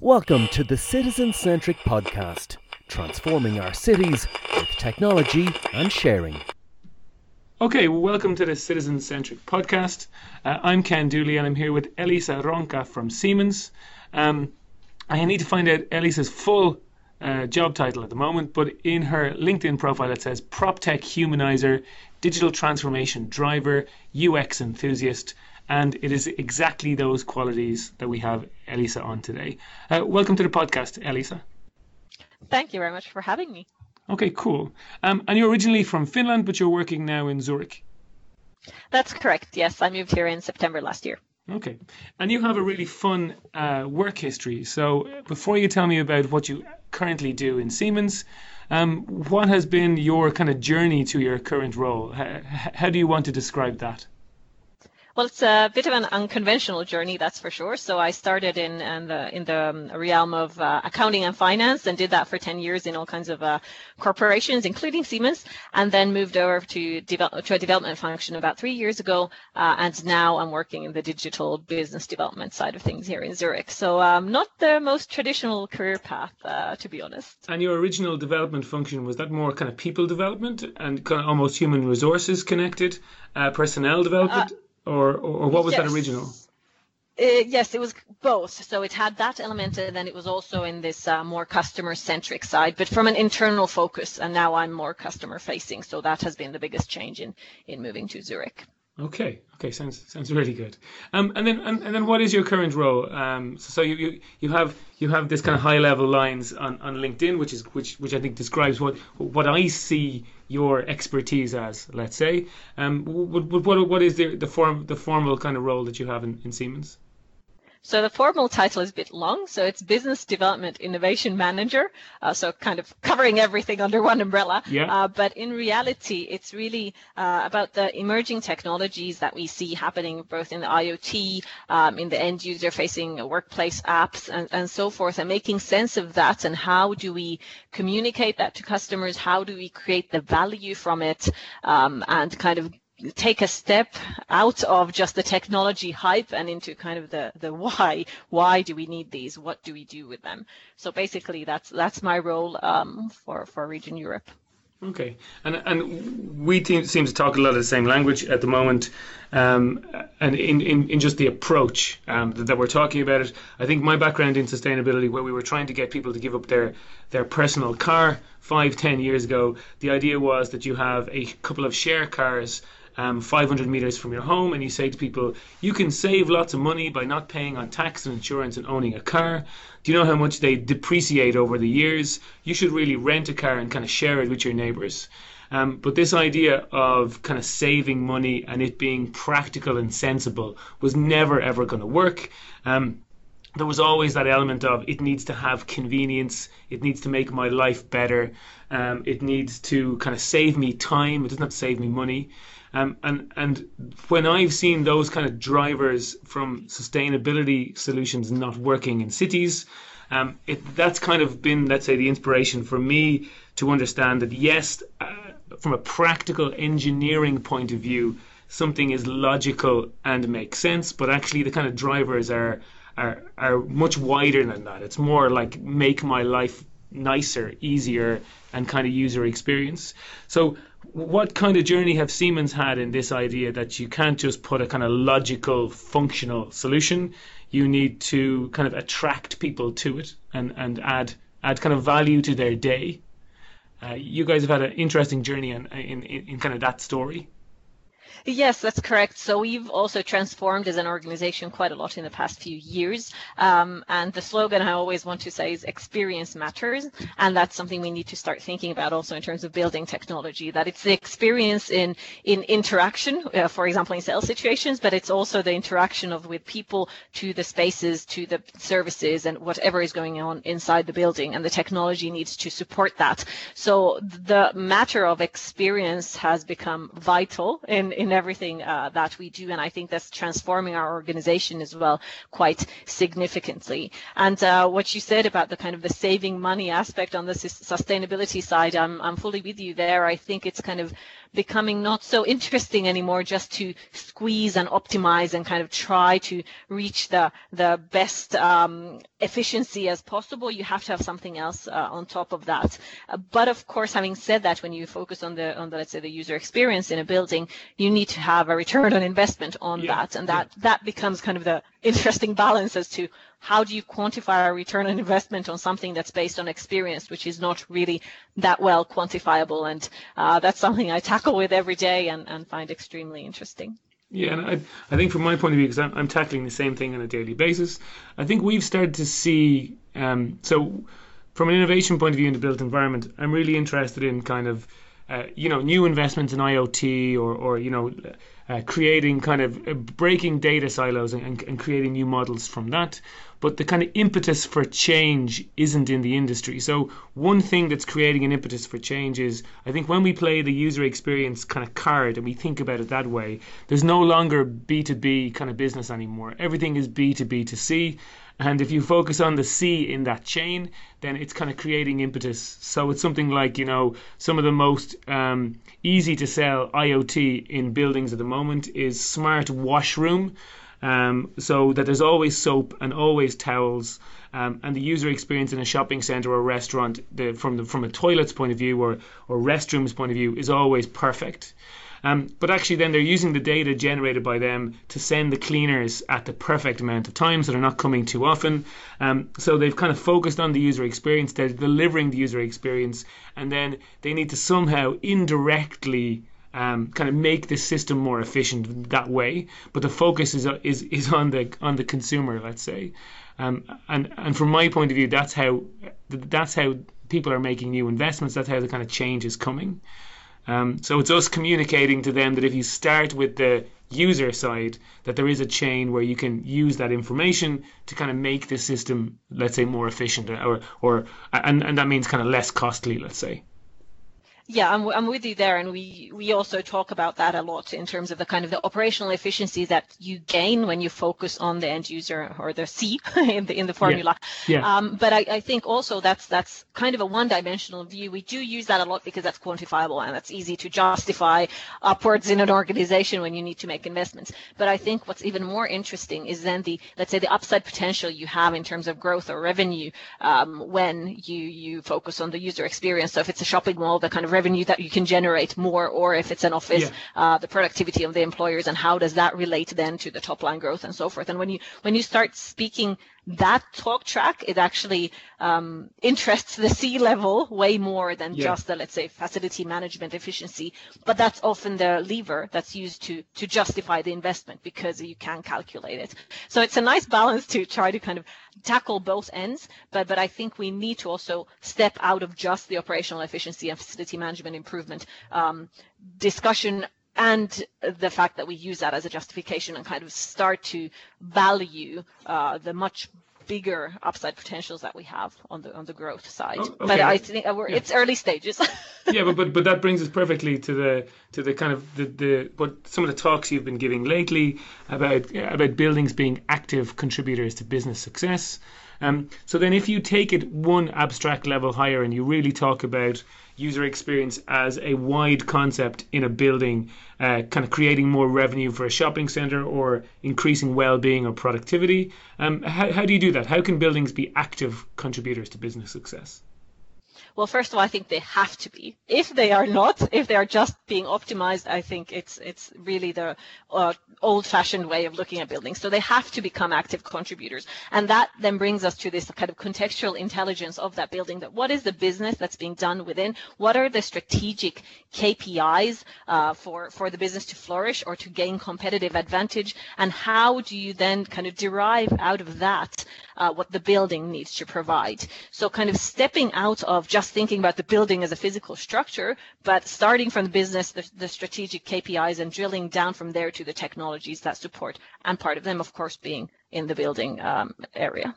Welcome to the Citizen Centric Podcast, transforming our cities with technology and sharing. Okay, welcome to the Citizen Centric Podcast. Uh, I'm Ken Dooley and I'm here with Elisa Ronca from Siemens. Um, I need to find out Elisa's full uh, job title at the moment, but in her LinkedIn profile it says PropTech Humanizer, Digital Transformation Driver, UX Enthusiast, and it is exactly those qualities that we have Elisa on today. Uh, welcome to the podcast, Elisa. Thank you very much for having me. Okay, cool. Um, and you're originally from Finland, but you're working now in Zurich. That's correct. Yes, I moved here in September last year. Okay. And you have a really fun uh, work history. So before you tell me about what you currently do in Siemens, um, what has been your kind of journey to your current role? How, how do you want to describe that? Well, it's a bit of an unconventional journey, that's for sure. So I started in, in the in the um, realm of uh, accounting and finance, and did that for 10 years in all kinds of uh, corporations, including Siemens, and then moved over to develop to a development function about three years ago, uh, and now I'm working in the digital business development side of things here in Zurich. So um, not the most traditional career path, uh, to be honest. And your original development function was that more kind of people development and kind of almost human resources connected, uh, personnel development? Or, or what was yes. that original? Uh, yes, it was both. So it had that element, and then it was also in this uh, more customer-centric side, but from an internal focus. And now I'm more customer-facing. So that has been the biggest change in in moving to Zurich. Okay. Okay. Sounds sounds really good. Um, and then and, and then what is your current role? Um, so, so you, you you have you have this kind of high level lines on, on LinkedIn, which is which which I think describes what what I see your expertise as. Let's say. Um, what what what is the the form the formal kind of role that you have in, in Siemens? So the formal title is a bit long. So it's Business Development Innovation Manager. Uh, so kind of covering everything under one umbrella. Yeah. Uh, but in reality, it's really uh, about the emerging technologies that we see happening both in the IoT, um, in the end user facing workplace apps and, and so forth and making sense of that and how do we communicate that to customers? How do we create the value from it um, and kind of take a step out of just the technology hype and into kind of the the why why do we need these? What do we do with them? So basically that's that's my role um, for for region europe. Okay. And and we seem to talk a lot of the same language at the moment um, and in, in, in just the approach um, that, that, we're talking about it. I think my background in sustainability where we were trying to get people to give up their their personal car five ten years ago the idea was that you have a couple of share cars um, 500 meters from your home and you say to people, you can save lots of money by not paying on tax and insurance and owning a car. Do you know how much they depreciate over the years? You should really rent a car and kind of share it with your neighbors. Um, but this idea of kind of saving money and it being practical and sensible was never ever going to work. Um, there was always that element of it needs to have convenience, it needs to make my life better, um, it needs to kind of save me time, it doesn't have to save me money. Um, and and when I've seen those kind of drivers from sustainability solutions not working in cities, um, it, that's kind of been, let's say, the inspiration for me to understand that yes, uh, from a practical engineering point of view, something is logical and makes sense, but actually the kind of drivers are are are much wider than that. It's more like make my life nicer, easier, and kind of user experience. So what kind of journey have Siemens had in this idea that you can't just put a kind of logical, functional solution? You need to kind of attract people to it and, and add add kind of value to their day. Uh, you guys have had an interesting journey in, in, in kind of that story. Yes, that's correct. So we've also transformed as an organization quite a lot in the past few years. Um, and the slogan I always want to say is experience matters. And that's something we need to start thinking about also in terms of building technology, that it's the experience in, in interaction, uh, for example, in sales situations, but it's also the interaction of with people to the spaces, to the services and whatever is going on inside the building. And the technology needs to support that. So the matter of experience has become vital in in everything uh, that we do. And I think that's transforming our organization as well quite significantly. And uh, what you said about the kind of the saving money aspect on the sustainability side, I'm, I'm fully with you there. I think it's kind of becoming not so interesting anymore just to squeeze and optimize and kind of try to reach the the best um, efficiency as possible you have to have something else uh, on top of that uh, but of course having said that when you focus on the on the let's say the user experience in a building you need to have a return on investment on yeah. that and that yeah. that becomes kind of the interesting balance as to how do you quantify a return on investment on something that's based on experience, which is not really that well quantifiable? And uh, that's something I tackle with every day and, and find extremely interesting. Yeah, and I, I think from my point of view, because I'm, I'm tackling the same thing on a daily basis, I think we've started to see. Um, so, from an innovation point of view in the built environment, I'm really interested in kind of, uh, you know, new investments in IoT or, or you know, uh, creating kind of uh, breaking data silos and, and, and, creating new models from that. But the kind of impetus for change isn't in the industry. So one thing that's creating an impetus for change is I think when we play the user experience kind of card and we think about it that way, there's no longer B2B kind of business anymore. Everything is B2B to C. And if you focus on the C in that chain, then it's kind of creating impetus. So it's something like, you know, some of the most um, easy to sell IoT in buildings at the moment is smart washroom. Um, so that there's always soap and always towels. Um, and the user experience in a shopping center or restaurant, the, from the, from a toilet's point of view or or restrooms point of view, is always perfect. Um, but actually, then they're using the data generated by them to send the cleaners at the perfect amount of times so they're not coming too often. Um, so they've kind of focused on the user experience, they're delivering the user experience, and then they need to somehow indirectly. Um, kind of make the system more efficient that way, but the focus is is is on the on the consumer, let's say, um, and and from my point of view, that's how that's how people are making new investments. That's how the kind of change is coming. Um, so it's us communicating to them that if you start with the user side, that there is a chain where you can use that information to kind of make the system, let's say, more efficient, or or and and that means kind of less costly, let's say. Yeah, I'm, I'm with you there, and we we also talk about that a lot in terms of the kind of the operational efficiency that you gain when you focus on the end user or the C in the in the formula. Yeah. yeah. Um, but I, I think also that's that's kind of a one-dimensional view. We do use that a lot because that's quantifiable and that's easy to justify upwards in an organization when you need to make investments. But I think what's even more interesting is then the let's say the upside potential you have in terms of growth or revenue um, when you you focus on the user experience. So if it's a shopping mall, the kind of revenue that you can generate more, or if it's an office, yeah. uh, the productivity of the employers, and how does that relate then to the top line growth and so forth. And when you when you start speaking that talk track, it actually um, interests the C level way more than yeah. just the let's say facility management efficiency. But that's often the lever that's used to to justify the investment because you can calculate it. So it's a nice balance to try to kind of tackle both ends, but, but I think we need to also step out of just the operational efficiency and facility management improvement um, discussion and the fact that we use that as a justification and kind of start to value uh, the much bigger upside potentials that we have on the on the growth side. Oh, okay. But I think yeah. it's early stages. yeah, but, but but that brings us perfectly to the to the kind of the, the what some of the talks you've been giving lately about about buildings being active contributors to business success. Um, so then, if you take it one abstract level higher and you really talk about user experience as a wide concept in a building, uh, kind of creating more revenue for a shopping center or increasing well-being or productivity, um, how, how do you do that? How can buildings be active contributors to business success? Well, first of all, I think they have to be. If they are not, if they are just being optimized, I think it's it's really the uh, old-fashioned way of looking at buildings. So they have to become active contributors, and that then brings us to this kind of contextual intelligence of that building. That what is the business that's being done within? What are the strategic KPIs uh, for for the business to flourish or to gain competitive advantage? And how do you then kind of derive out of that uh, what the building needs to provide? So kind of stepping out of just thinking about the building as a physical structure, but starting from the business, the, the strategic KPIs, and drilling down from there to the technologies that support, and part of them, of course, being in the building um, area.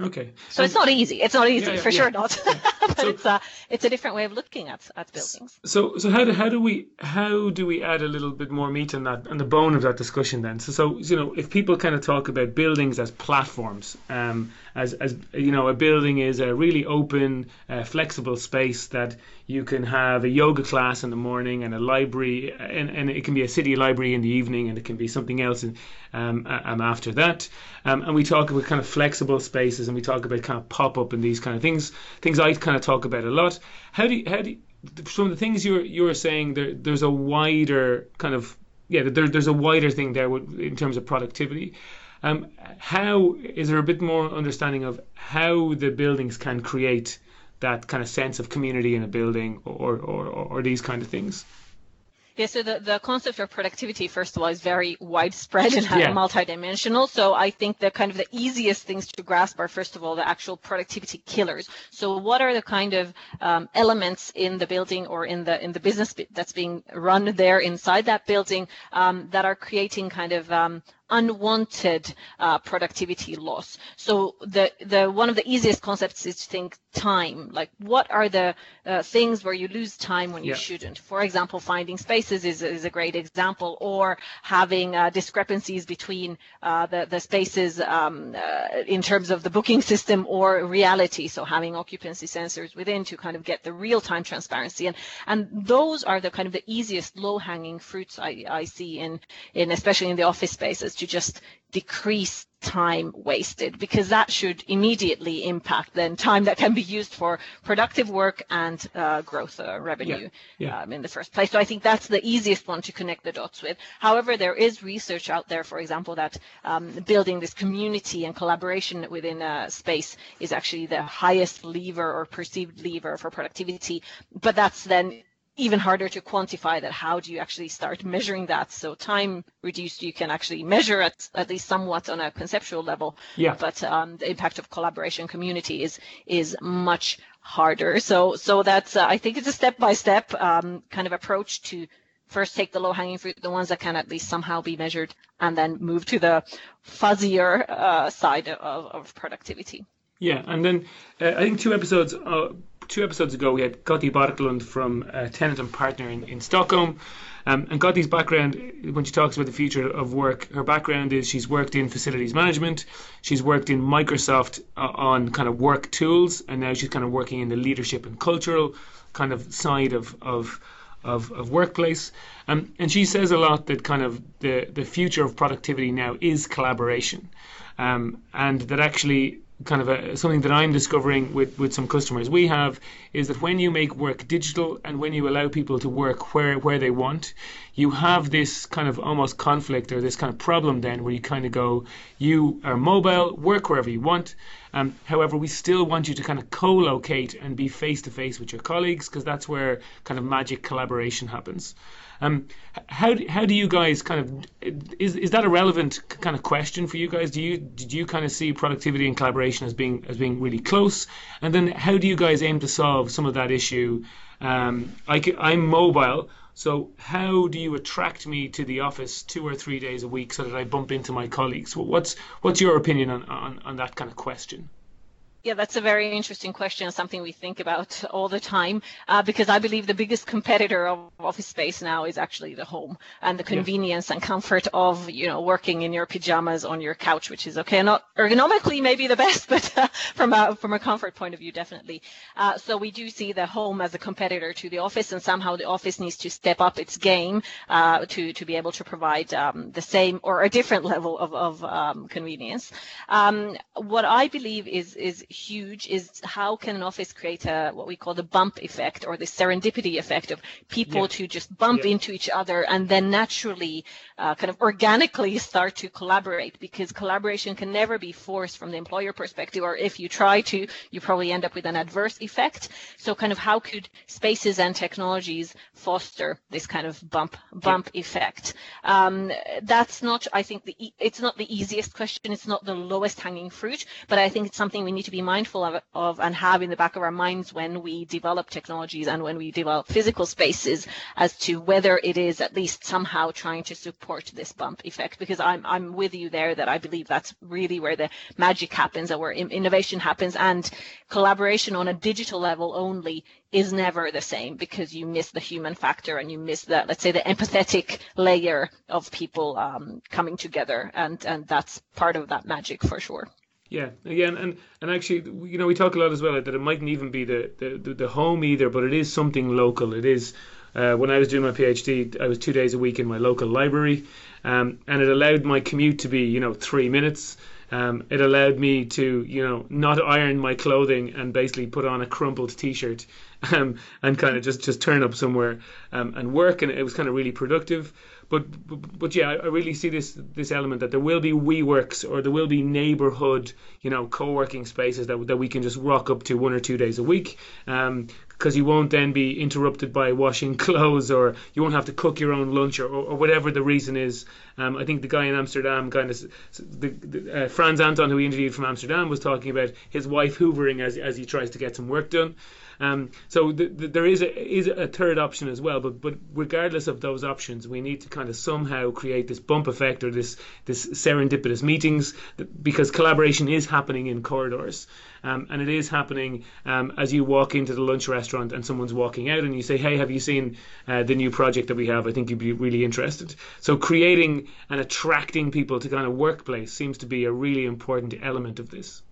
Okay. So it's not easy. It's not easy Yeah, yeah, for yeah. sure not. but So- it's a it's a different way of looking at at buildings. So, so how do how do we how do we add a little bit more meat on that on the bone of that discussion then? So, so you know, if people kind of talk about buildings as platforms, um, as as you know, a building is a really open, uh, flexible space that you can have a yoga class in the morning and a library, and, and it can be a city library in the evening, and it can be something else in, um, um, after that. Um, and we talk about kind of flexible spaces, and we talk about kind of pop up and these kind of things. Things I kind of talk about a lot. How do you, how do you, some of the things you're you're saying there there's a wider kind of yeah there, there's a wider thing there in terms of productivity. Um, how is there a bit more understanding of how the buildings can create that kind of sense of community in a building or or, or, or these kind of things? Yeah, so the, the concept of productivity, first of all, is very widespread and Yeah. multidimensional. So I think the kind of the easiest things to grasp are, first of all, the actual productivity killers. So what are the kind of um, elements in the building or in the in the business that's being run there inside that building um, that are creating kind of um, unwanted uh, productivity loss. So the the one of the easiest concepts is to think time. Like what are the uh, things where you lose time when you Yeah. shouldn't? For example, finding spaces is, is a great example, or having uh, discrepancies between uh, the the spaces um, uh, in terms of the booking system or reality. So having occupancy sensors within to kind of get the real time transparency, and and those are the kind of the easiest low hanging fruits I, I see in in especially in the office spaces to just decrease time wasted because that should immediately impact then time that can be used for productive work and uh, growth uh, revenue yeah. Um, in the first place. So I think that's the easiest one to connect the dots with. However, there is research out there, for example, that um, building this community and collaboration within a space is actually the highest lever or perceived lever for productivity. But that's then even harder to quantify that how do you actually start measuring that. So time reduced you can actually measure at at least somewhat on a conceptual level. Yeah. but um, the impact of collaboration community is is much harder. So so that's uh, i think it's a step by step um, kind of approach to first take the low hanging fruit the ones that can at least somehow be measured and then move to the fuzzier uh, side of, of productivity. Yeah, and then uh, I think two episodes uh, two episodes ago we had Gotti Barklund from uh, Tenant and Partner in, in Stockholm. Um, and Gotti's background, when she talks about the future of work, her background is she's worked in facilities management, she's worked in Microsoft uh, on kind of work tools, and now she's kind of working in the leadership and cultural kind of side of of of, of workplace. Um, and she says a lot that kind of the the future of productivity now is collaboration, um, and that actually kind of a, something that I'm discovering with, with some customers we have is that when you make work digital and when you allow people to work where, where they want, you have this kind of almost conflict or this kind of problem then where you kind of go, you are mobile, work wherever you want. Um, however, we still want you to kind of co-locate and be face to face with your colleagues because that's where kind of magic collaboration happens. Um, how do, how do you guys kind of is is that a relevant kind of question for you guys? Do you did you kind of see productivity and collaboration as being as being really close? And then how do you guys aim to solve some of that issue? Um, I c- I'm mobile, so how do you attract me to the office two or three days a week so that I bump into my colleagues? What's what's your opinion on, on, on that kind of question? Yeah, that's a very interesting question, something we think about all the time, uh, because I believe the biggest competitor of office space now is actually the home and the convenience and comfort of, you know, working in your pajamas on your couch, which is okay, not ergonomically maybe the best, but uh, from a from a comfort point of view, definitely. Uh, so we do see the home as a competitor to the office, and somehow the office needs to step up its game uh, to to be able to provide um, the same or a different level of of um, convenience. Um, what I believe is is huge is how can an office create a what we call the bump effect or the serendipity effect of people to just bump into each other and then naturally uh, kind of organically start to collaborate because collaboration can never be forced from the employer perspective or if you try to you probably end up with an adverse effect. So kind of how could spaces and technologies foster this kind of bump bump effect? Um, that's not i think the e- it's not the easiest question. It's not the lowest hanging fruit but i think it's something we need to be mindful of, of and have in the back of our minds when we develop technologies and when we develop physical spaces as to whether it is at least somehow trying to support this bump effect. Because I'm I'm with you there that I believe that's really where the magic happens and where innovation happens. And collaboration on a digital level only is never the same because you miss the human factor and you miss that let's say the empathetic layer of people um, coming together. And and that's part of that magic for sure yeah again and and actually you know we talk a lot as well that it mightn't even be the the, the home either but it is something local it is uh, when I was doing my PhD, I was two days a week in my local library, um, and it allowed my commute to be, you know, three minutes. Um, it allowed me to, you know, not iron my clothing and basically put on a crumpled T-shirt um, and kind of just just turn up somewhere um, and work, and it was kind of really productive. But, but, but yeah, I really see this this element that there will be WeWorks or there will be neighborhood, you know, co-working spaces that that we can just rock up to one or two days a week. Um, because you won't then be interrupted by washing clothes or you won't have to cook your own lunch or, or, whatever the reason is. Um, I think the guy in Amsterdam, kind of, the, the, uh, Frans Anton, who we interviewed from Amsterdam, was talking about his wife hoovering as, as he tries to get some work done. Um, so the, the, there is a, is a third option as well, but but regardless of those options, we need to kind of somehow create this bump effect or this this serendipitous meetings because collaboration is happening in corridors. Um, and it is happening um, as you walk into the lunch restaurant and someone's walking out and you say, "Hey, have you seen uh, the new project that we have? I think you'd be really interested." So creating and attracting people to kind of workplace seems to be a really important element of this.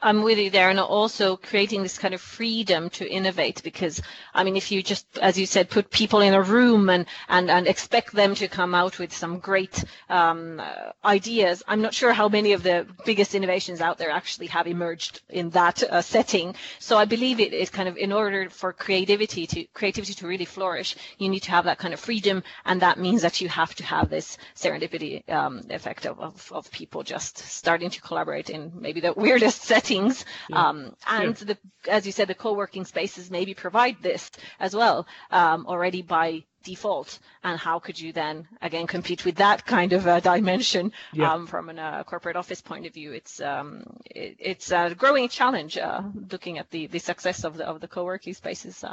I'm with you there, and also creating this kind of freedom to innovate. Because I mean, if you just, as you said, put people in a room and and and expect them to come out with some great um, uh, ideas, I'm not sure how many of the biggest innovations out there actually have emerged in that uh, setting. So I believe it is kind of in order for creativity to creativity to really flourish, you need to have that kind of freedom, and that means that you have to have this serendipity um, effect of, of of people just starting to collaborate in maybe the weirdest settings Yeah. Um, and yeah. the, as you said, the co-working spaces maybe provide this as well um, already by default. And how could you then again compete with that kind of a dimension yeah. um, from a uh, corporate office point of view? It's um, it, it's a growing challenge uh, looking at the the success of the of the co-working spaces.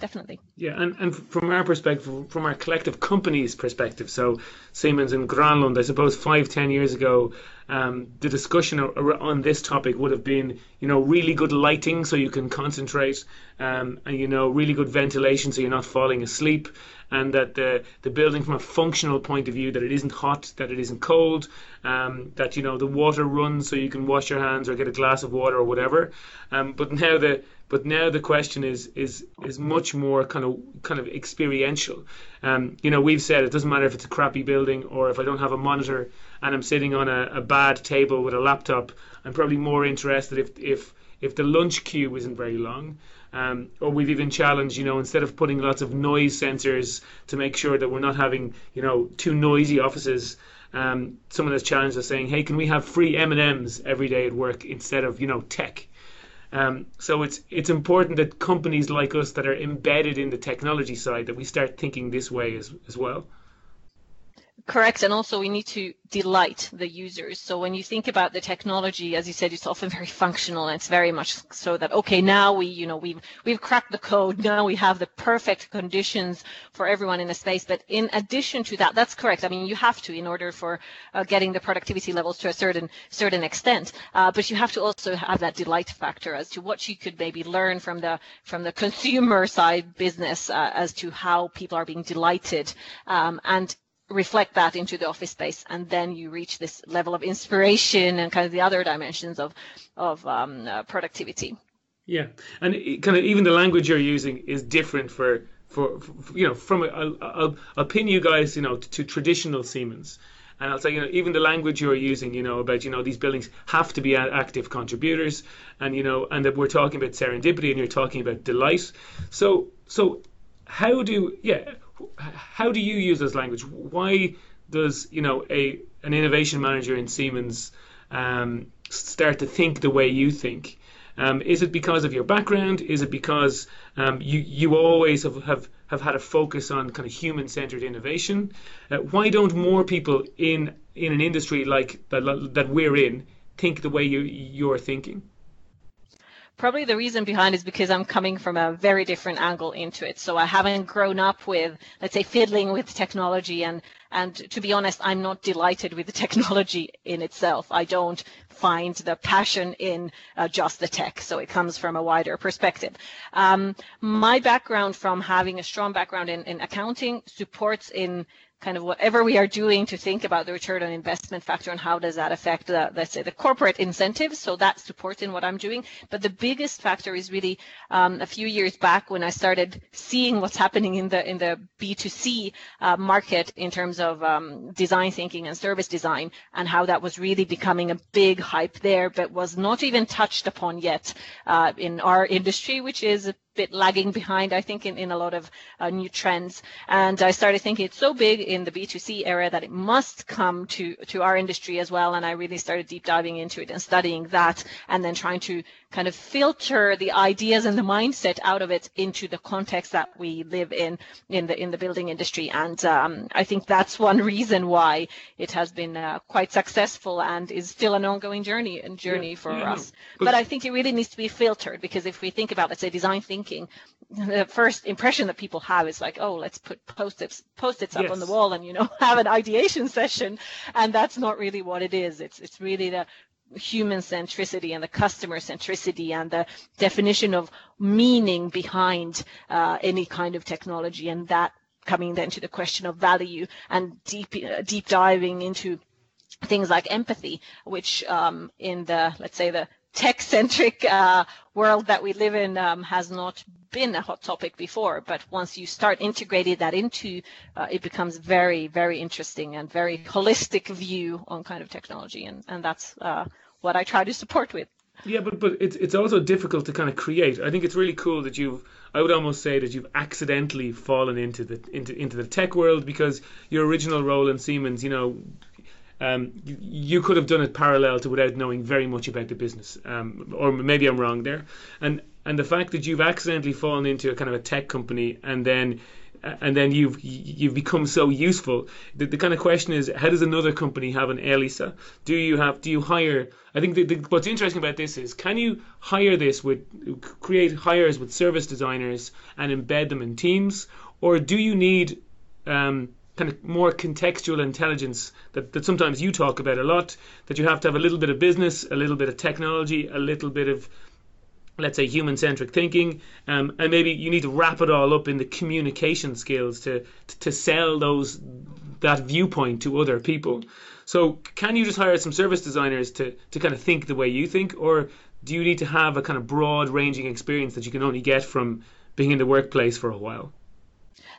Definitely. Yeah, and, and from our perspective, from our collective company's perspective, so Siemens and Granlund, I suppose five, ten years ago, um, the discussion on this topic would have been, you know, really good lighting so you can concentrate, um, and you know, really good ventilation so you're not falling asleep, and that the the building from a functional point of view that it isn't hot, that it isn't cold, um, that you know the water runs so you can wash your hands or get a glass of water or whatever. Um, but now the but now the question is is is much more kind of kind of experiential. Um, you know, we've said it doesn't matter if it's a crappy building or if I don't have a monitor and I'm sitting on a, a bad table with a laptop. I'm probably more interested if if if the lunch queue isn't very long. Um, or we've even challenged, you know, instead of putting lots of noise sensors to make sure that we're not having, you know, too noisy offices. Um, someone has challenged us saying, "Hey, can we have free M and M's every day at work instead of, you know, tech?" Um, so it's it's important that companies like us that are embedded in the technology side that we start thinking this way as as well. Correct, and also we need to delight the users. So when you think about the technology, as you said, it's often very functional, and it's very much so that okay, now we, you know, we've we've cracked the code. Now we have the perfect conditions for everyone in a space. But in addition to that, that's correct. I mean, you have to in order for uh, getting the productivity levels to a certain certain extent. Uh, but you have to also have that delight factor as to what you could maybe learn from the from the consumer side business uh, as to how people are being delighted. Um, and reflect that into the office space and then you reach this level of inspiration and kind of the other dimensions of of um, uh, productivity. Yeah. And kind of even the language you're using is different for for, for you know from a, I'll, I'll pin you guys you know to, to traditional Siemens. And I'll say, you know, even the language you're using, you know, about, you know, these buildings have to be active contributors, and you know, and that we're talking about serendipity, and you're talking about delight. So, so how do, yeah, how do you use this language? Why does you know a an innovation manager in Siemens um, start to think the way you think? Um, is it because of your background? Is it because um, you you always have, have have had a focus on kind of human centered innovation? Uh, why don't more people in in an industry like that that we're in think the way you you're thinking? Probably the reason behind is because I'm coming from a very different angle into it. So I haven't grown up with, let's say, fiddling with technology and and to be honest, I'm not delighted with the technology in itself. I don't find the passion in uh, just the tech. So it comes from a wider perspective. Um, my background from having a strong background in, in accounting supports in kind of whatever we are doing to think about the return on investment factor and how does that affect the, let's say the corporate incentives. So that supports in what i'm doing. But the biggest factor is really um, a few years back when i started seeing what's happening in the in the b2c uh, market in terms of um, design thinking and service design and how that was really becoming a big hype there but was not even touched upon yet uh, in our industry which is bit lagging behind, I think, in, in a lot of uh, new trends. And I started thinking it's so big in the B2C area that it must come to, to our industry as well. And I really started deep diving into it and studying that and then trying to kind of filter the ideas and the mindset out of it into the context that we live in in the in the building industry and um, I think that's one reason why it has been uh, quite successful and is still an ongoing journey and journey yeah, for yeah, us but, but I think it really needs to be filtered because if we think about let's say design thinking the first impression that people have is like oh let's put post-its post-its up yes. on the wall and you know have an ideation session. And that's not really what it is. It's it's really the human centricity and the customer centricity and the definition of meaning behind uh, any kind of technology and that coming then to the question of value and deep uh, deep diving into things like empathy which um, in the let's say the tech centric uh, world that we live in um, has not been a hot topic before but once you start integrating that into uh, it becomes very very interesting and very holistic view on kind of technology and and that's uh, what I try to support with. Yeah, but but it's it's also difficult to kind of create. I think it's really cool that you've. I would almost say that you've accidentally fallen into the into into the tech world because your original role in Siemens, you know, um, you, could have done it parallel to without knowing very much about the business. Um, or maybe I'm wrong there. And and the fact that you've accidentally fallen into a kind of a tech company and then and then you've you've become so useful. The, the kind of question is, how does another company have an ELISA? Do you have do you hire? I think the, the, what's interesting about this is, can you hire this with create hires with service designers and embed them in teams, or do you need um, kind of more contextual intelligence that, that sometimes you talk about a lot? That you have to have a little bit of business, a little bit of technology, a little bit of let's say human centric thinking um, and maybe you need to wrap it all up in the communication skills to to sell those that viewpoint to other people so can you just hire some service designers to to kind of think the way you think or do you need to have a kind of broad ranging experience that you can only get from being in the workplace for a while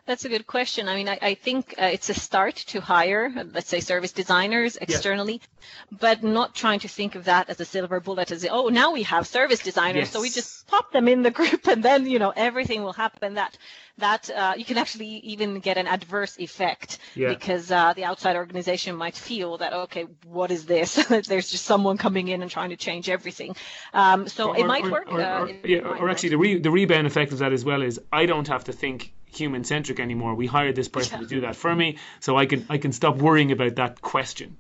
that's a good question. I mean, I, I think uh, it's a start to hire, let's say, service designers externally, yeah. but not trying to think of that as a silver bullet, as oh, now we have service designers, yes. so we just pop them in the group, and then you know everything will happen. That that uh, you can actually even get an adverse effect yeah. because uh, the outside organization might feel that okay, what is this? There's just someone coming in and trying to change everything. Um, so or, it might or, work. Or, uh, yeah, or actually, the re- the rebound effect of that as well is I don't have to think human centric anymore. We hired this person yeah. to do that for me, so I can I can stop worrying about that question.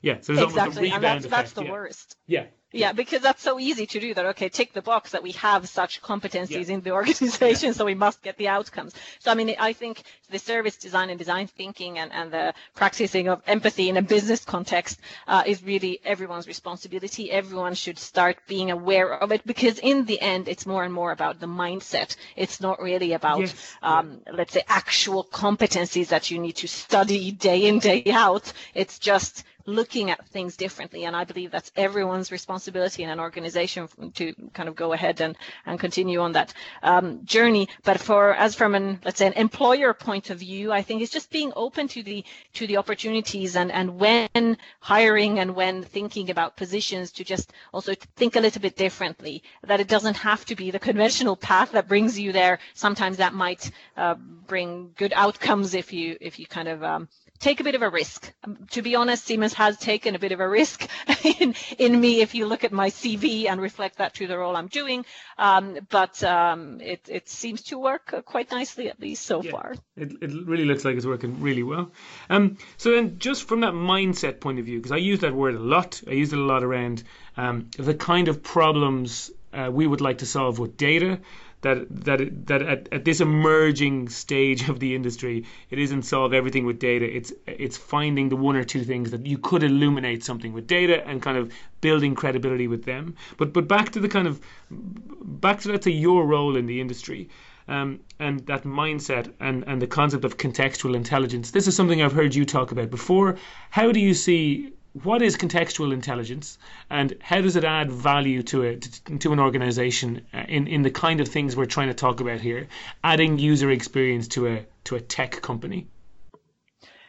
Yeah, so there's exactly. almost a rebound and that's, effect. That's the yeah. worst. Yeah, yeah, because that's so easy to do that. Okay, tick the box that we have such competencies yeah. in the organization, yeah. so we must get the outcomes. So, I mean, I think the service design and design thinking and, and the practicing of empathy in a business context uh, is really everyone's responsibility. Everyone should start being aware of it because, in the end, it's more and more about the mindset. It's not really about, yes. um, let's say, actual competencies that you need to study day in, day out. It's just looking at things differently. And I believe that's everyone's responsibility in an organization to kind of go ahead and, and continue on that um, journey. But for as from an let's say an employer point of view, I think it's just being open to the to the opportunities and and when hiring and when thinking about positions to just also think a little bit differently. That it doesn't have to be the conventional path that brings you there. Sometimes that might uh, bring good outcomes if you if you kind of um, take a bit of a risk. Um, to be honest, Siemens has taken a bit of a risk in, in me if you look at my CV and reflect that to the role I'm doing. Um, but um, it, it seems to work uh, quite nicely, at least so yeah, far. It, it really looks like it's working really well. Um, so then, just from that mindset point of view, because I use that word a lot, I use it a lot around um, the kind of problems uh, we would like to solve with data that that that at, at this emerging stage of the industry, it isn't solve everything with data. It's it's finding the one or two things that you could illuminate something with data and kind of building credibility with them. But but back to the kind of back to let's say your role in the industry. Um, and that mindset and, and the concept of contextual intelligence. This is something I've heard you talk about before. How do you see what is contextual intelligence and how does it add value to it to an organization uh, in in the kind of things we're trying to talk about here adding user experience to a to a tech company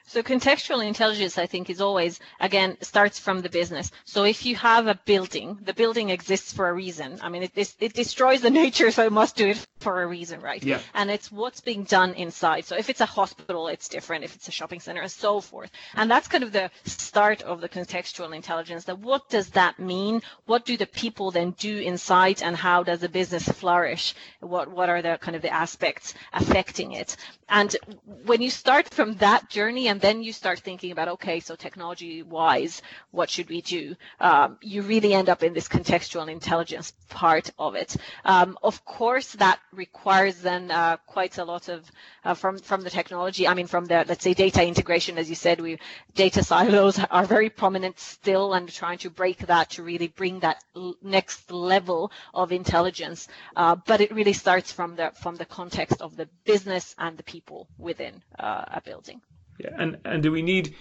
so contextual intelligence, I think, is always, again, starts from the business. So if you have a building, the building exists for a reason. I mean, it, it destroys the nature, so it must do it for a reason, right? Yeah. And it's what's being done inside. So if it's a hospital, it's different. If it's a shopping center, and so forth. And that's kind of the start of the contextual intelligence. That what does that mean? What do the people then do inside, and how does the business flourish? What what are the kind of the aspects affecting it? And when you start from that journey and then you start thinking about, okay, so technology wise, what should we do? Um, you really end up in this contextual intelligence part of it. Um, of course, that requires then uh, quite a lot of uh, from from the technology. I mean, from the let's say data integration, as you said, we data silos are very prominent still, and trying to break that to really bring that next level of intelligence. Uh, but it really starts from the from the context of the business and the people people within uh, a building. Yeah, and and do we need?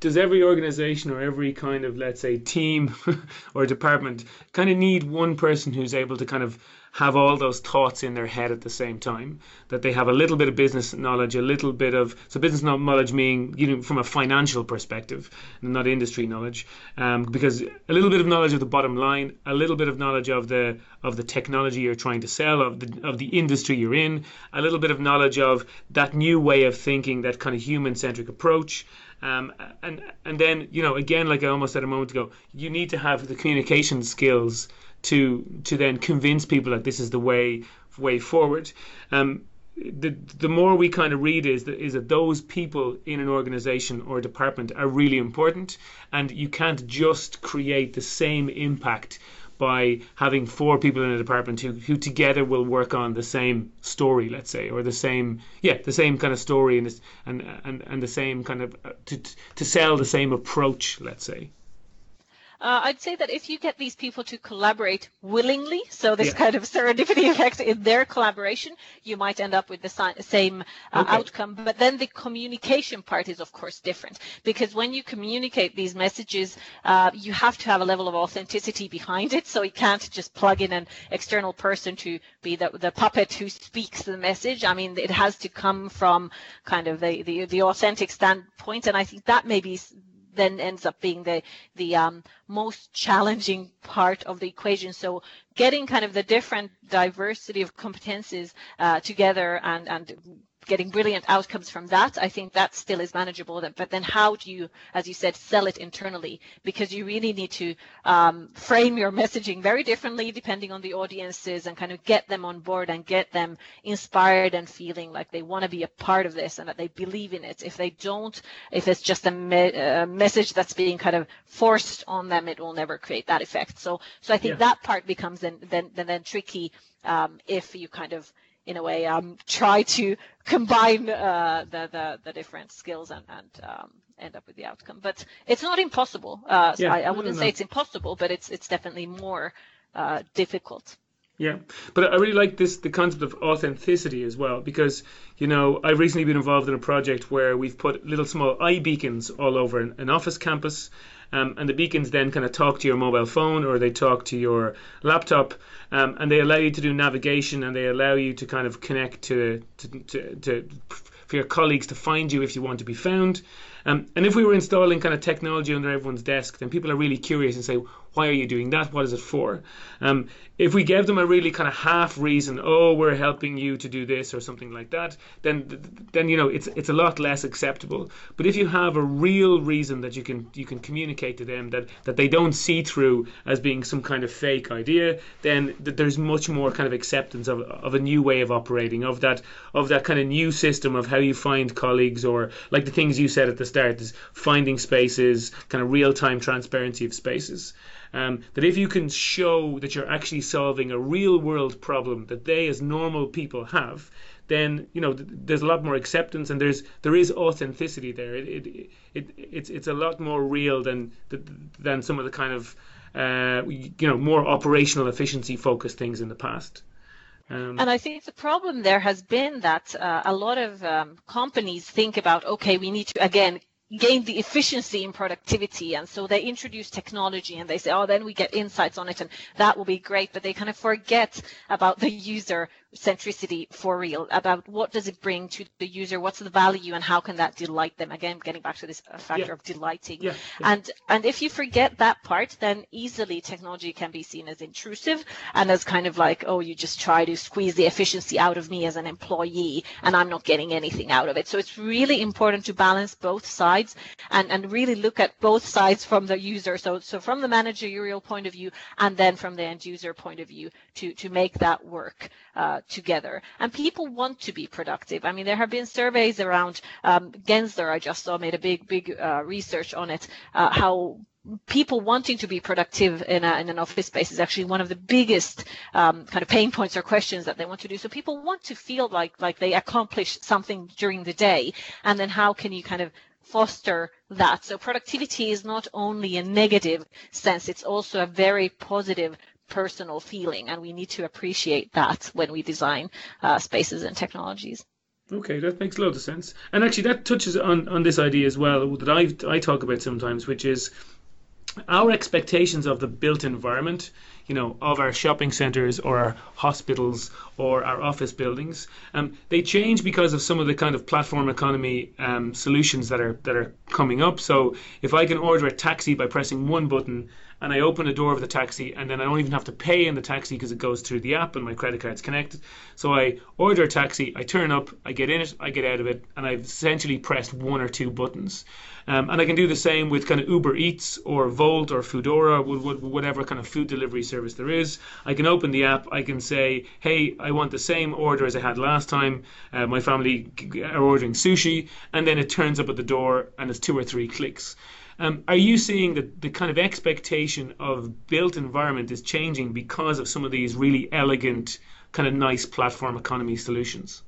Does every organization or every kind of let's say team or department kind of need one person who's able to kind of have all those thoughts in their head at the same time. That they have a little bit of business knowledge, a little bit of so business knowledge meaning you know from a financial perspective, not industry knowledge, um, because a little bit of knowledge of the bottom line, a little bit of knowledge of the of the technology you're trying to sell, of the of the industry you're in, a little bit of knowledge of that new way of thinking, that kind of human centric approach. Um, and and then you know again like I almost said a moment ago you need to have the communication skills to to then convince people that this is the way way forward. Um, the the more we kind of read is that is that those people in an organization or department are really important, and you can't just create the same impact by having four people in a department who, who together will work on the same story, let's say, or the same yeah the same kind of story and and and, and the same kind of uh, to to sell the same approach, let's say. Uh, I'd say that if you get these people to collaborate willingly, so this yeah. kind of serendipity effect in their collaboration, you might end up with the same uh, okay. outcome. But then the communication part is, of course, different because when you communicate these messages, uh, you have to have a level of authenticity behind it. So you can't just plug in an external person to be the, the puppet who speaks the message. I mean, it has to come from kind of the, the, the authentic standpoint. And I think that maybe then ends up being the the um, most challenging part of the equation. So getting kind of the different diversity of competences uh, together and and getting brilliant outcomes from that, I think that still is manageable. But then how do you, as you said, sell it internally? Because you really need to um, frame your messaging very differently depending on the audiences and kind of get them on board and get them inspired and feeling like they want to be a part of this and that they believe in it. If they don't, if it's just a, me- a message that's being kind of forced on them, it will never create that effect. So, so I think yeah. that part becomes then then then, then tricky um, if you kind of in a way um, try to combine uh, the, the, the different skills and, and um, end up with the outcome. But it's not impossible. Uh, so yeah, I, I, wouldn't say it's impossible, but it's it's definitely more uh, difficult. Yeah, but I really like this the concept of authenticity as well because you know I've recently been involved in a project where we've put little small iBeacons all over an, an office campus, um, and the beacons then kind of talk to your mobile phone or they talk to your laptop, um, and they allow you to do navigation and they allow you to kind of connect to to, to, to for your colleagues to find you if you want to be found. Um, and if we were installing kind of technology under everyone's desk, then people are really curious and say, why are you doing that? What is it for? Um, if we gave them a really kind of half reason, oh, we're helping you to do this or something like that, then then you know it's it's a lot less acceptable. But if you have a real reason that you can you can communicate to them that that they don't see through as being some kind of fake idea, then th- there's much more kind of acceptance of of a new way of operating, of that of that kind of new system of how you find colleagues or like the things you said at the start is finding spaces, kind of real time transparency of spaces. Um, that if you can show that you're actually solving a real world problem that they as normal people have, then you know th- there's a lot more acceptance and there's there is authenticity there. It, it, it it's it's a lot more real than than some of the kind of uh, you know more operational efficiency focused things in the past. Um, and I think the problem there has been that uh, a lot of um, companies think about, okay, we need to again gain the efficiency in productivity. And so they introduce technology and they say oh then we get insights on it and that will be great. But they kind of forget about the user centricity for real about what does it bring to the user what's the value and how can that delight them? Again getting back to this uh, factor yeah. of delighting. Yeah, yeah. and and if you forget that part then easily technology can be seen as intrusive and as kind of like oh you just try to squeeze the efficiency out of me as an employee and i'm not getting anything out of it. So it's really important to balance both sides and and really look at both sides from the user. So so from the managerial point of view and then from the end user point of view to to make that work uh, together. And people want to be productive. I mean, there have been surveys around um, Gensler, I just saw, made a big, big uh, research on it, uh, how people wanting to be productive in, a, in, an office space is actually one of the biggest um, kind of pain points or questions that they want to do. So people want to feel like like they accomplish something during the day, and then how can you kind of foster that? So productivity is not only a negative sense; it's also a very positive personal feeling, and we need to appreciate that when we design uh, spaces and technologies. Okay, that makes a lot of sense. And actually, that touches on, on this idea as well that I, I talk about sometimes, which is our expectations of the built environment, you know, of our shopping centres or our hospitals or our office buildings, um, they change because of some of the kind of platform economy um, solutions that are that are coming up. So if I can order a taxi by pressing one button and I open the door of the taxi, and then I don't even have to pay in the taxi because it goes through the app and my credit card's connected. So I order a taxi, I turn up, I get in it, I get out of it, and I've essentially pressed one or two buttons. Um, and I can do the same with kind of Uber Eats or Wolt or Foodora, whatever kind of food delivery service there is. I can open the app, I can say, hey, I want the same order as I had last time. Uh, my family are ordering sushi, and then it turns up at the door and it's two or three clicks. Um, are you seeing that the kind of expectation of built environment is changing because of some of these really elegant, kind of nice platform economy solutions?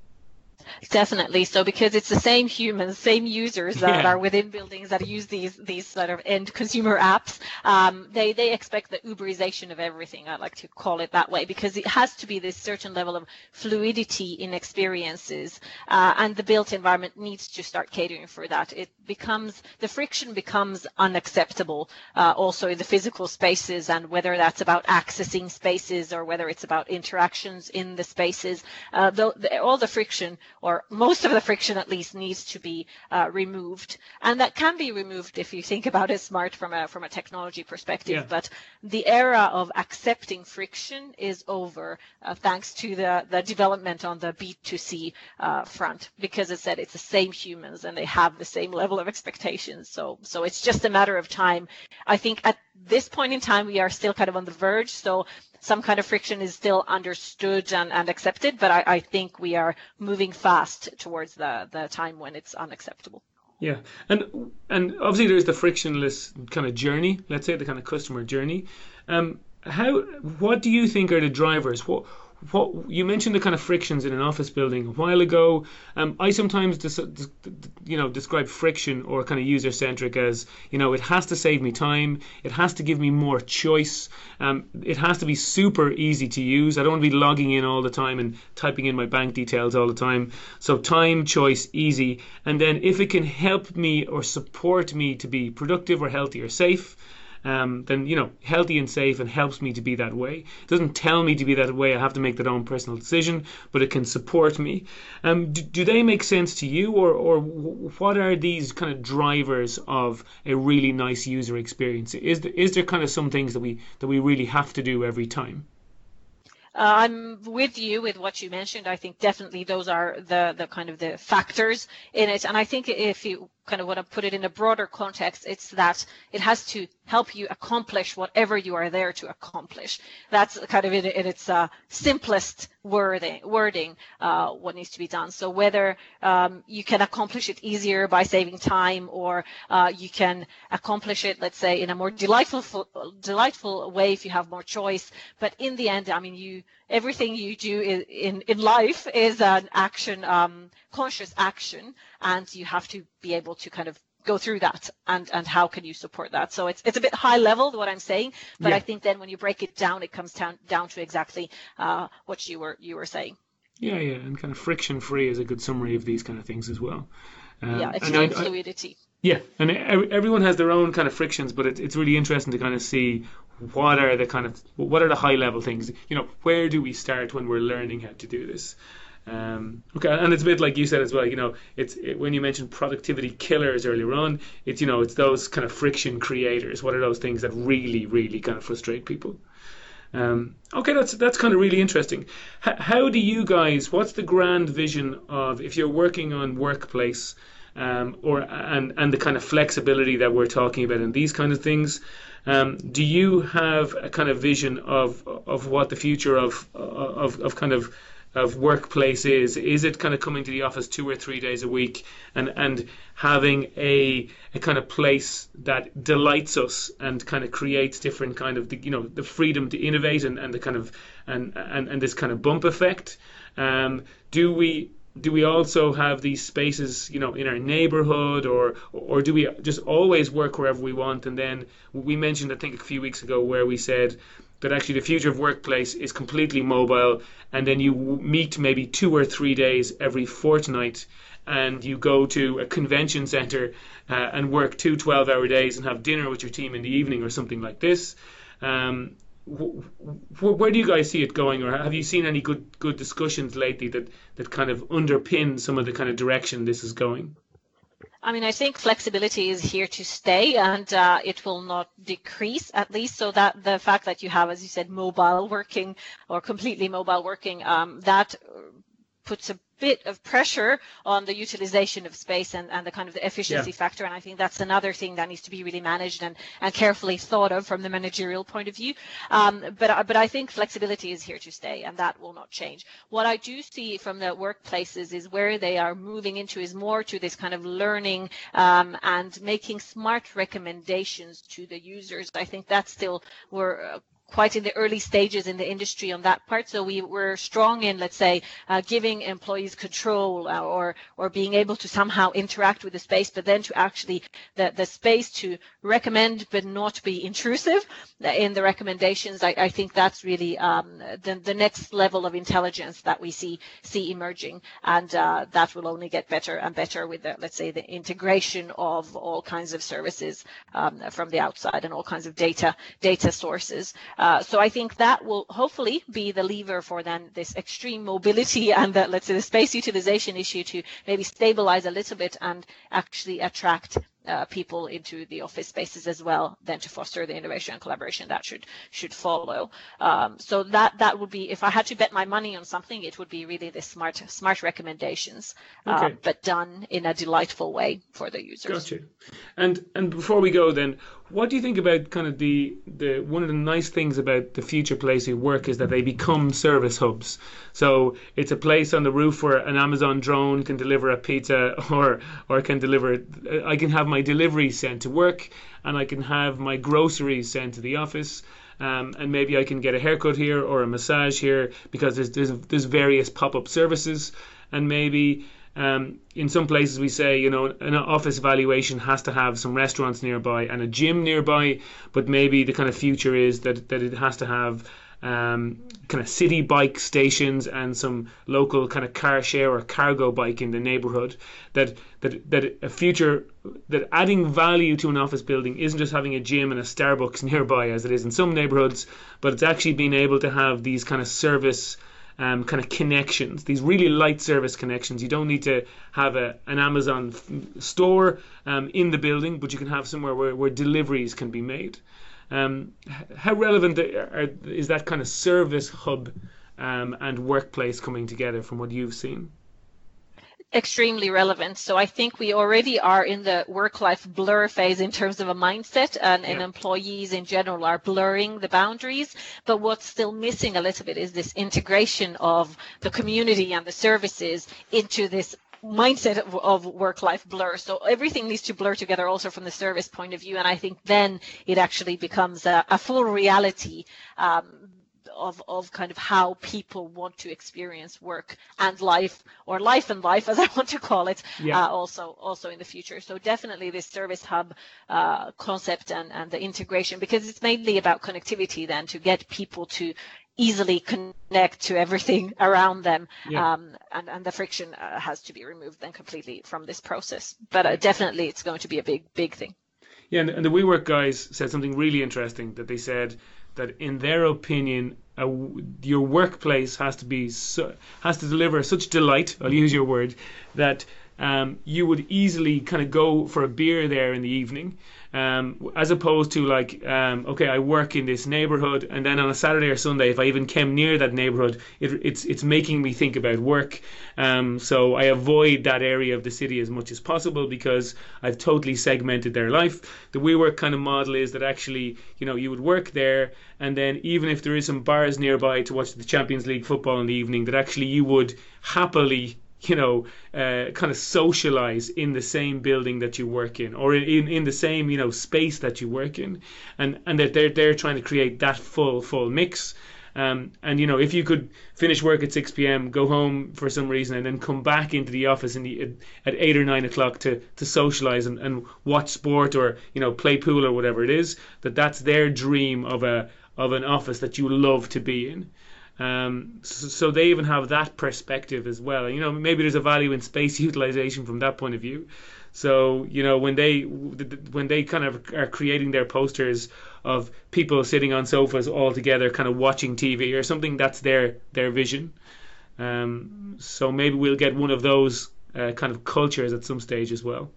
Definitely. So because it's the same humans, same users that yeah. are within buildings that use these these sort of end consumer apps, um, they they expect the Uberization of everything. I like to call it that way because it has to be this certain level of fluidity in experiences, uh, and the built environment needs to start catering for that. It becomes the friction becomes unacceptable uh, also in the physical spaces, and whether that's about accessing spaces or whether it's about interactions in the spaces, uh, the, the, all the friction or most of the friction at least needs to be uh, removed. And that can be removed if you think about it smart from a from a technology perspective. Yeah. but the era of accepting friction is over uh, thanks to the the development on the b2c uh, front. Because it said it's the same humans and they have the same level of expectations. So so it's just a matter of time. I think at this point in time we are still kind of on the verge. So some kind of friction is still understood and, and accepted, but I, I think we are moving fast towards the, the time when it's unacceptable. Yeah, and and obviously there's the frictionless kind of journey. Let's say the kind of customer journey. Um, how? What do you think are the drivers? What what you mentioned the kind of frictions in an office building a while ago. Um, I sometimes dis, you know describe friction or kind of user centric as you know it has to save me time, it has to give me more choice, um, it has to be super easy to use. I don't want to be logging in all the time and typing in my bank details all the time. So time, choice, easy, and then if it can help me or support me to be productive or healthy or safe um, then you know healthy and safe and helps me to be that way. It doesn't tell me to be that way. I have to make that own personal decision, but it can support me. Um, do, do they make sense to you, or or what are these kind of drivers of a really nice user experience? Is there, is there kind of some things that we that we really have to do every time? Uh, I'm with you with what you mentioned. I think definitely those are the the kind of the factors in it. And I think if you kind of want to put it in a broader context, it's that it has to help you accomplish whatever you are there to accomplish. That's kind of in, in its uh, simplest wording, wording uh, what needs to be done. So whether um, you can accomplish it easier by saving time, or uh, you can accomplish it, let's say, in a more delightful delightful way if you have more choice. But in the end, I mean, you everything you do in in, in life is an action, um, conscious action, and you have to be able to kind of go through that and and how can you support that? So it's it's a bit high level what i'm saying but yeah. i think then when you break it down it comes down down to exactly uh, what you were you were saying. Yeah yeah and kind of friction free is a good summary of these kind of things as well. Um, yeah extreme fluidity. Yeah and everyone has their own kind of frictions but it, it's really interesting to kind of see what are the kind of what are the high level things you know where do we start when we're learning how to do this um, okay, and it's a bit like you said as well. You know, it's it, when you mentioned productivity killers earlier on. It's you know, it's those kind of friction creators. What are those things that really, really kind of frustrate people? Um, okay, that's that's kind of really interesting. H- how do you guys? What's the grand vision of if you're working on workplace, um, or and and the kind of flexibility that we're talking about and these kind of things? Um, do you have a kind of vision of of what the future of of, of kind of of workplace is. Is it kind of coming to the office two or three days a week and, and having a, a kind of place that delights us and kind of creates different kind of, the, you know, the freedom to innovate and, and the kind of, and, and, and this kind of bump effect? Um, do we, do we also have these spaces, you know, in our neighborhood, or or do we just always work wherever we want? And then we mentioned, I think, a few weeks ago, where we said that actually the future of workplace is completely mobile, and then you meet maybe two or three days every fortnight, and you go to a convention center uh, and work two 12 hour days and have dinner with your team in the evening or something like this. Um, where do you guys see it going, or have you seen any good good discussions lately that that kind of underpin some of the kind of direction this is going? I mean, I think flexibility is here to stay and uh, it will not decrease at least. So that the fact that you have, as you said, mobile working or completely mobile working, um, that puts a bit of pressure on the utilization of space and, and the kind of the efficiency yeah. factor. And I think that's another thing that needs to be really managed and, and carefully thought of from the managerial point of view. Um, but, but I think flexibility is here to stay and that will not change. What I do see from the workplaces is where they are moving into is more to this kind of learning um, and making smart recommendations to the users. I think that's still where quite in the early stages in the industry on that part. So we were strong in, let's say, uh, giving employees control uh, or or being able to somehow interact with the space, but then to actually the, the space to recommend but not be intrusive in the recommendations. I, I think that's really um, the, the next level of intelligence that we see see emerging, and uh, that will only get better and better with the, let's say, the integration of all kinds of services um, from the outside and all kinds of data data sources. Uh, so I think that will hopefully be the lever for then this extreme mobility and the, let's say the space utilization issue to maybe stabilize a little bit and actually attract uh, people into the office spaces as well, then to foster the innovation and collaboration that should should follow. Um, so that that would be if I had to bet my money on something, it would be really the smart smart recommendations, uh, okay. uh, but done in a delightful way for the users. Gotcha. And and before we go, then, what do you think about kind of the the one of the nice things about the future place you work is that they become service hubs. So it's a place on the roof where an Amazon drone can deliver a pizza or or can deliver. I can have my deliveries sent to work and I can have my groceries sent to the office. Um, and maybe I can get a haircut here or a massage here because there's there's, there's various pop-up services and maybe um, in some places we say you know an office valuation has to have some restaurants nearby and a gym nearby but maybe the kind of future is that, that it has to have um, kind of city bike stations and some local kind of car share or cargo bike in the neighborhood that that that a future that adding value to an office building isn't just having a gym and a Starbucks nearby as it is in some neighborhoods but it's actually being able to have these kind of service um, kind of connections, these really light service connections. You don't need to have a, an Amazon f- store um, in the building, but you can have somewhere where, where deliveries can be made. Um, how relevant are, is that kind of service hub um, and workplace coming together from what you've seen? Extremely relevant. So I think we already are in the work-life blur phase in terms of a mindset and, yeah. and, employees in general are blurring the boundaries. But what's still missing a little bit is this integration of the community and the services into this mindset of, of work-life blur. So everything needs to blur together also from the service point of view. And I think then it actually becomes a, a full reality um, of, of kind of how people want to experience work and life or life and life as I want to call it yeah. uh, also also in the future so definitely this service hub uh, concept and, and the integration because it's mainly about connectivity then to get people to easily connect to everything around them yeah. um, and, and the friction uh, has to be removed then completely from this process but uh, definitely it's going to be a big big thing yeah and, and the WeWork guys said something really interesting that they said that in their opinion your workplace has to be so, has to deliver such delight. I'll use your word that um, you would easily kind of go for a beer there in the evening, um, as opposed to like, um, okay, I work in this neighborhood, and then on a Saturday or Sunday, if I even came near that neighborhood, it, it's it's making me think about work. Um, so I avoid that area of the city as much as possible because I've totally segmented their life. The WeWork kind of model is that actually, you know, you would work there, and then even if there is some bars nearby to watch the Champions League football in the evening, that actually you would happily you know, uh, kind of socialize in the same building that you work in, or in, in the same you know space that you work in, and and that they're they're trying to create that full full mix. Um, and you know, if you could finish work at 6 p.m., go home for some reason, and then come back into the office in the, at eight or nine o'clock to to socialize and, and watch sport or you know play pool or whatever it is, that that's their dream of a of an office that you love to be in. Um, so, so, they even have that perspective as well. You know, maybe there's a value in space utilization from that point of view. So you know, when they when they kind of are creating their posters of people sitting on sofas all together, kind of watching TV or something, that's their their vision. Um, so maybe we'll get one of those uh, kind of cultures at some stage as well.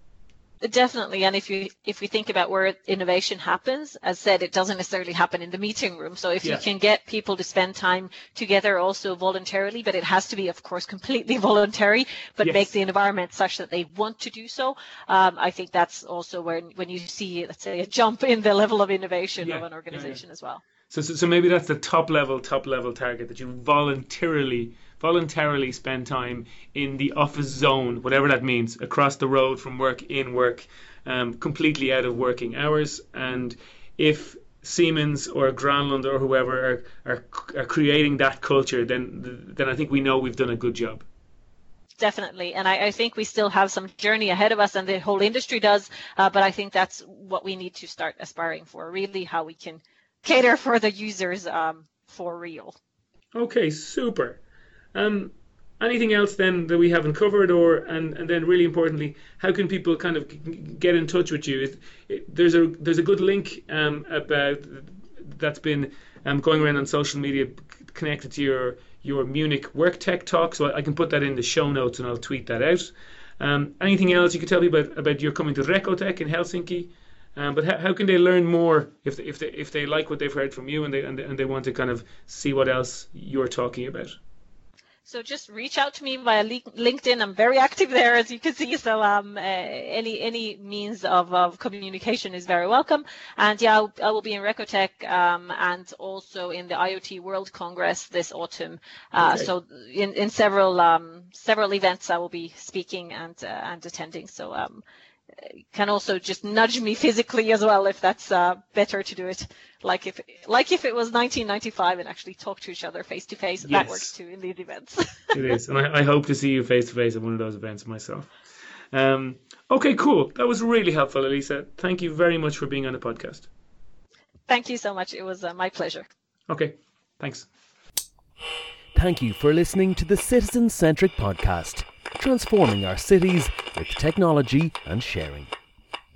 Definitely, and if you if we think about where innovation happens, as said, it doesn't necessarily happen in the meeting room. So if yeah. you can get people to spend time together also voluntarily, but it has to be, of course, completely voluntary, but yes. make the environment such that they want to do so. Um, I think that's also when when you see, let's say, a jump in the level of innovation yeah. of an organization yeah, as well. So, so so maybe that's the top level top level target that you voluntarily voluntarily spend time in the office zone, whatever that means, across the road from work, in work, um, completely out of working hours. And if Siemens or Granlund or whoever are, are, are creating that culture, then then I think we know we've done a good job definitely. And I, I, think we still have some journey ahead of us, and the whole industry does. Uh, but I think that's what we need to start aspiring for. Really, how we can cater for the users um, for real. Okay, super. Um, anything else then that we haven't covered, or and and then really importantly, how can people kind of get in touch with you? It, it, there's a there's a good link um, about that's been um, going around on social media connected to your your Munich Work Tech talk, so I can put that in the show notes and I'll tweet that out. Um, anything else you could tell me about about your coming to Recotech in Helsinki? Um, but how, how can they learn more if they, if they if they like what they've heard from you and they, and they and they want to kind of see what else you're talking about? So just reach out to me via LinkedIn. I'm very active there, as you can see. So um, uh, any any means of, of communication is very welcome. And yeah, I'll, I will be in Recotech um, and also in the IoT World Congress this autumn. Uh, okay. So in, in several um, several events, I will be speaking and uh, and attending. So um, can also just nudge me physically as well if that's uh, better to do it. Like if like if it was 1995 and actually talk to each other face to face that works too in these events. It is and I, I, hope to see you face to face at one of those events myself. Um, okay cool. That was really helpful elisa. Thank you very much for being on the podcast. Thank you so much. It was uh, my pleasure. Okay Thanks. Thank you for listening to the Citizen Centric Podcast, transforming our cities with technology and sharing.